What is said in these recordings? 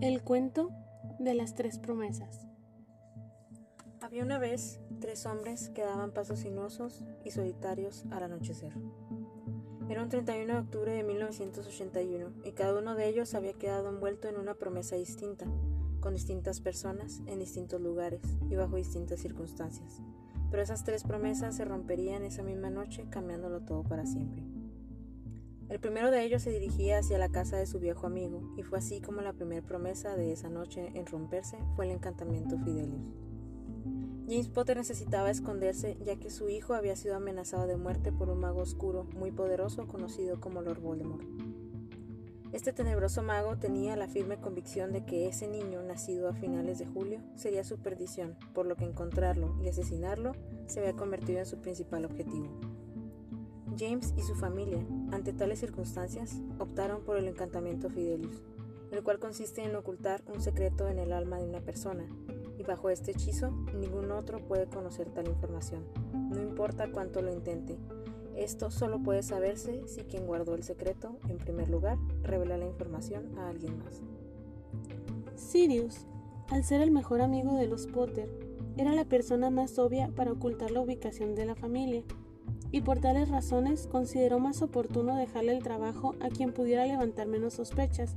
El cuento de las tres promesas. Había una vez tres hombres que daban pasos sinuosos y solitarios al anochecer. Era un 31 de octubre de 1981 y cada uno de ellos había quedado envuelto en una promesa distinta, con distintas personas, en distintos lugares y bajo distintas circunstancias. Pero esas tres promesas se romperían esa misma noche, cambiándolo todo para siempre. El primero de ellos se dirigía hacia la casa de su viejo amigo, y fue así como la primera promesa de esa noche en romperse fue el encantamiento Fidelius. James Potter necesitaba esconderse ya que su hijo había sido amenazado de muerte por un mago oscuro muy poderoso conocido como Lord Voldemort. Este tenebroso mago tenía la firme convicción de que ese niño, nacido a finales de julio, sería su perdición, por lo que encontrarlo y asesinarlo se había convertido en su principal objetivo. James y su familia, ante tales circunstancias, optaron por el encantamiento Fidelius, el cual consiste en ocultar un secreto en el alma de una persona, y bajo este hechizo ningún otro puede conocer tal información, no importa cuánto lo intente. Esto solo puede saberse si quien guardó el secreto, en primer lugar, revela la información a alguien más. Sirius, al ser el mejor amigo de los Potter, era la persona más obvia para ocultar la ubicación de la familia y por tales razones consideró más oportuno dejarle el trabajo a quien pudiera levantar menos sospechas,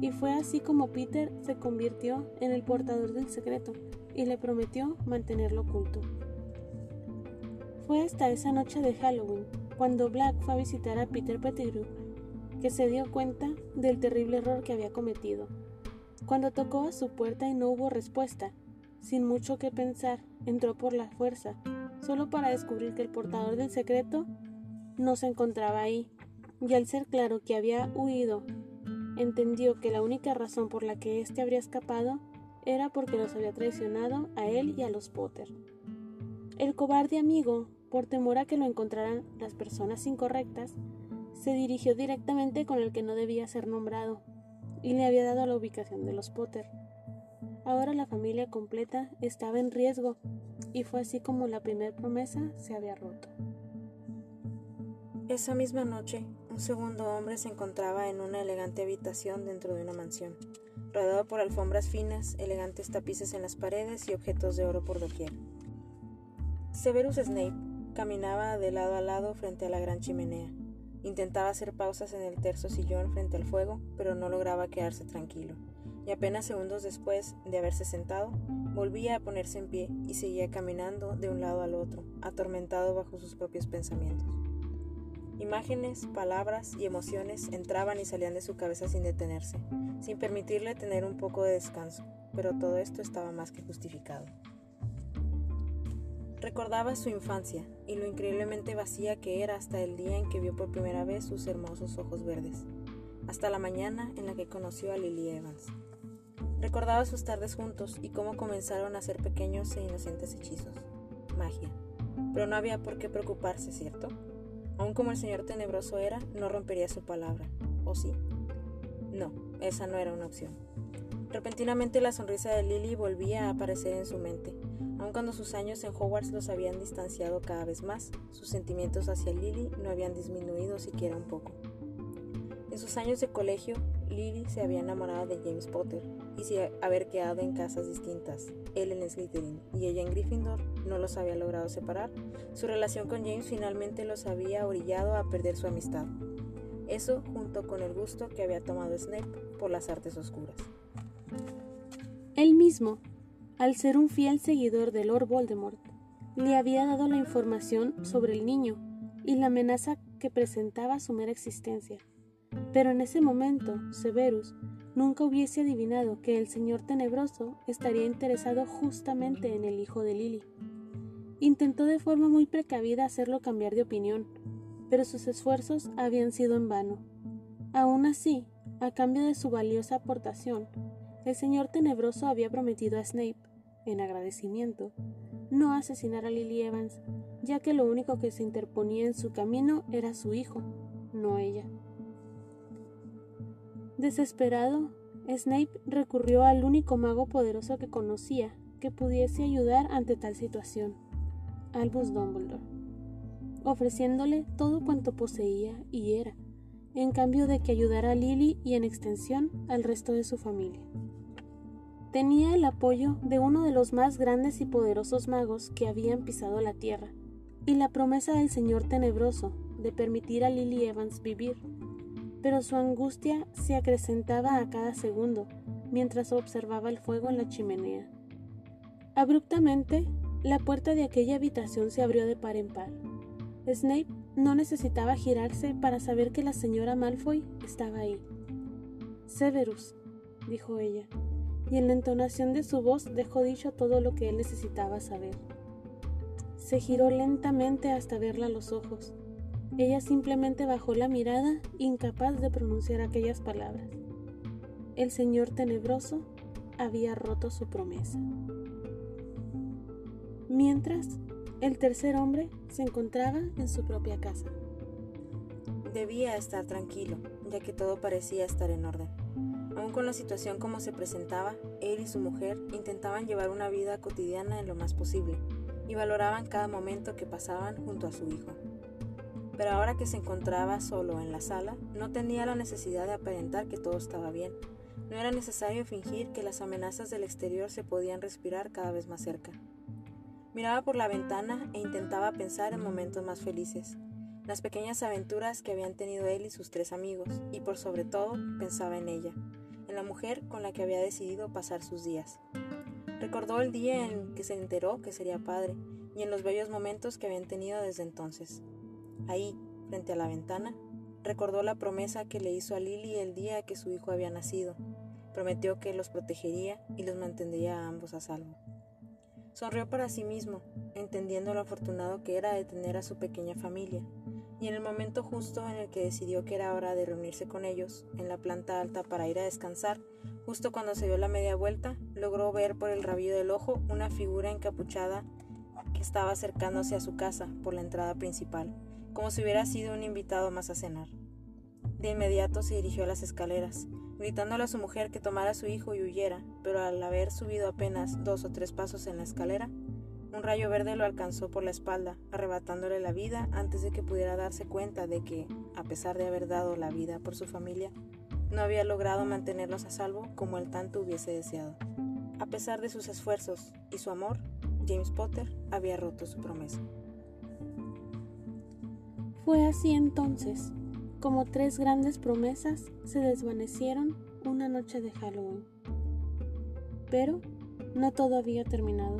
y fue así como Peter se convirtió en el portador del secreto y le prometió mantenerlo oculto. Fue hasta esa noche de Halloween, cuando Black fue a visitar a Peter Pettigrew, que se dio cuenta del terrible error que había cometido. Cuando tocó a su puerta y no hubo respuesta, sin mucho que pensar, entró por la fuerza solo para descubrir que el portador del secreto no se encontraba ahí, y al ser claro que había huido, entendió que la única razón por la que éste habría escapado era porque los había traicionado a él y a los Potter. El cobarde amigo, por temor a que lo encontraran las personas incorrectas, se dirigió directamente con el que no debía ser nombrado, y le había dado la ubicación de los Potter. Ahora la familia completa estaba en riesgo y fue así como la primera promesa se había roto. Esa misma noche, un segundo hombre se encontraba en una elegante habitación dentro de una mansión, rodeado por alfombras finas, elegantes tapices en las paredes y objetos de oro por doquier. Severus Snape caminaba de lado a lado frente a la gran chimenea. Intentaba hacer pausas en el terso sillón frente al fuego, pero no lograba quedarse tranquilo y apenas segundos después de haberse sentado, volvía a ponerse en pie y seguía caminando de un lado al otro, atormentado bajo sus propios pensamientos. Imágenes, palabras y emociones entraban y salían de su cabeza sin detenerse, sin permitirle tener un poco de descanso, pero todo esto estaba más que justificado. Recordaba su infancia y lo increíblemente vacía que era hasta el día en que vio por primera vez sus hermosos ojos verdes, hasta la mañana en la que conoció a Lily Evans. Recordaba sus tardes juntos y cómo comenzaron a ser pequeños e inocentes hechizos. Magia. Pero no había por qué preocuparse, ¿cierto? Aun como el señor tenebroso era, no rompería su palabra. ¿O sí? No, esa no era una opción. Repentinamente la sonrisa de Lily volvía a aparecer en su mente. Aun cuando sus años en Hogwarts los habían distanciado cada vez más, sus sentimientos hacia Lily no habían disminuido siquiera un poco. En sus años de colegio, Lily se había enamorado de James Potter y sin haber quedado en casas distintas, él en Slytherin y ella en Gryffindor, no los había logrado separar, su relación con James finalmente los había orillado a perder su amistad. Eso junto con el gusto que había tomado Snape por las artes oscuras. Él mismo, al ser un fiel seguidor de Lord Voldemort, le había dado la información sobre el niño y la amenaza que presentaba su mera existencia. Pero en ese momento, Severus nunca hubiese adivinado que el señor tenebroso estaría interesado justamente en el hijo de Lily. Intentó de forma muy precavida hacerlo cambiar de opinión, pero sus esfuerzos habían sido en vano. Aún así, a cambio de su valiosa aportación, el señor tenebroso había prometido a Snape, en agradecimiento, no asesinar a Lily Evans, ya que lo único que se interponía en su camino era su hijo, no ella. Desesperado, Snape recurrió al único mago poderoso que conocía que pudiese ayudar ante tal situación, Albus Dumbledore, ofreciéndole todo cuanto poseía y era, en cambio de que ayudara a Lily y en extensión al resto de su familia. tenía el apoyo de uno de los más grandes y poderosos magos que habían pisado la tierra, y la promesa del Señor Tenebroso de permitir a Lily Evans vivir. Pero su angustia se acrecentaba a cada segundo mientras observaba el fuego en la chimenea. Abruptamente, la puerta de aquella habitación se abrió de par en par. Snape no necesitaba girarse para saber que la señora Malfoy estaba ahí. Severus, dijo ella, y en la entonación de su voz dejó dicho todo lo que él necesitaba saber. Se giró lentamente hasta verla a los ojos. Ella simplemente bajó la mirada, incapaz de pronunciar aquellas palabras. El señor tenebroso había roto su promesa. Mientras, el tercer hombre se encontraba en su propia casa. Debía estar tranquilo, ya que todo parecía estar en orden. Aún con la situación como se presentaba, él y su mujer intentaban llevar una vida cotidiana en lo más posible y valoraban cada momento que pasaban junto a su hijo. Pero ahora que se encontraba solo en la sala, no tenía la necesidad de aparentar que todo estaba bien. No era necesario fingir que las amenazas del exterior se podían respirar cada vez más cerca. Miraba por la ventana e intentaba pensar en momentos más felices, las pequeñas aventuras que habían tenido él y sus tres amigos, y por sobre todo pensaba en ella, en la mujer con la que había decidido pasar sus días. Recordó el día en que se enteró que sería padre y en los bellos momentos que habían tenido desde entonces. Ahí, frente a la ventana, recordó la promesa que le hizo a Lily el día que su hijo había nacido. Prometió que los protegería y los mantendría a ambos a salvo. Sonrió para sí mismo, entendiendo lo afortunado que era de tener a su pequeña familia, y en el momento justo en el que decidió que era hora de reunirse con ellos, en la planta alta para ir a descansar, justo cuando se dio la media vuelta, logró ver por el rabillo del ojo una figura encapuchada que estaba acercándose a su casa por la entrada principal, como si hubiera sido un invitado más a cenar. De inmediato se dirigió a las escaleras, gritándole a su mujer que tomara a su hijo y huyera, pero al haber subido apenas dos o tres pasos en la escalera, un rayo verde lo alcanzó por la espalda, arrebatándole la vida antes de que pudiera darse cuenta de que, a pesar de haber dado la vida por su familia, no había logrado mantenerlos a salvo como él tanto hubiese deseado. A pesar de sus esfuerzos y su amor, James Potter había roto su promesa. Fue así entonces como tres grandes promesas se desvanecieron una noche de Halloween. Pero no todo había terminado.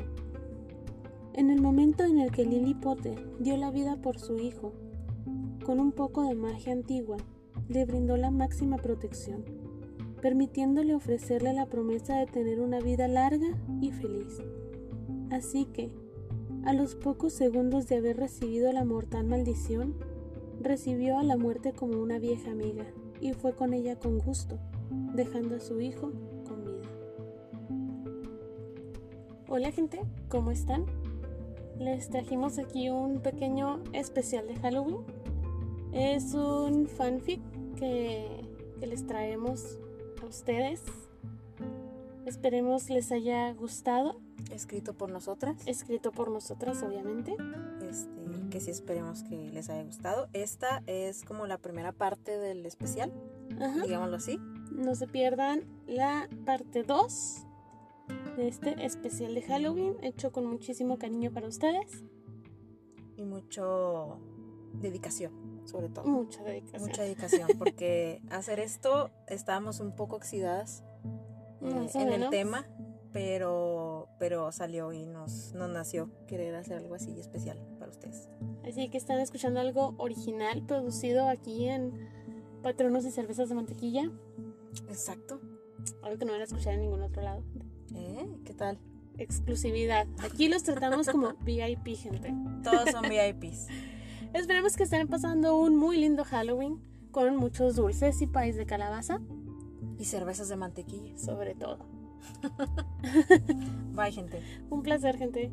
En el momento en el que Lily Potter dio la vida por su hijo, con un poco de magia antigua, le brindó la máxima protección, permitiéndole ofrecerle la promesa de tener una vida larga y feliz. Así que, a los pocos segundos de haber recibido la mortal maldición, recibió a la muerte como una vieja amiga y fue con ella con gusto, dejando a su hijo con vida. Hola gente, ¿cómo están? Les trajimos aquí un pequeño especial de Halloween. Es un fanfic que, que les traemos a ustedes. Esperemos les haya gustado. Escrito por nosotras. Escrito por nosotras, obviamente. Que sí esperemos que les haya gustado. Esta es como la primera parte del especial, digámoslo así. No se pierdan la parte 2 de este especial de Halloween, hecho con muchísimo cariño para ustedes. Y mucho dedicación, sobre todo. Mucha dedicación. Mucha dedicación, porque hacer esto estábamos un poco oxidadas eh, en el tema pero, pero salió y nos, nos nació querer hacer algo así especial para ustedes. Así que están escuchando algo original producido aquí en Patronos y Cervezas de Mantequilla. Exacto. Algo que no van a escuchar en ningún otro lado. ¿Eh? ¿Qué tal? Exclusividad. Aquí los tratamos como VIP, gente. Todos son VIPs. Esperemos que estén pasando un muy lindo Halloween con muchos dulces y país de calabaza. Y cervezas de mantequilla. Sobre todo. Bye, gente. Un placer, gente.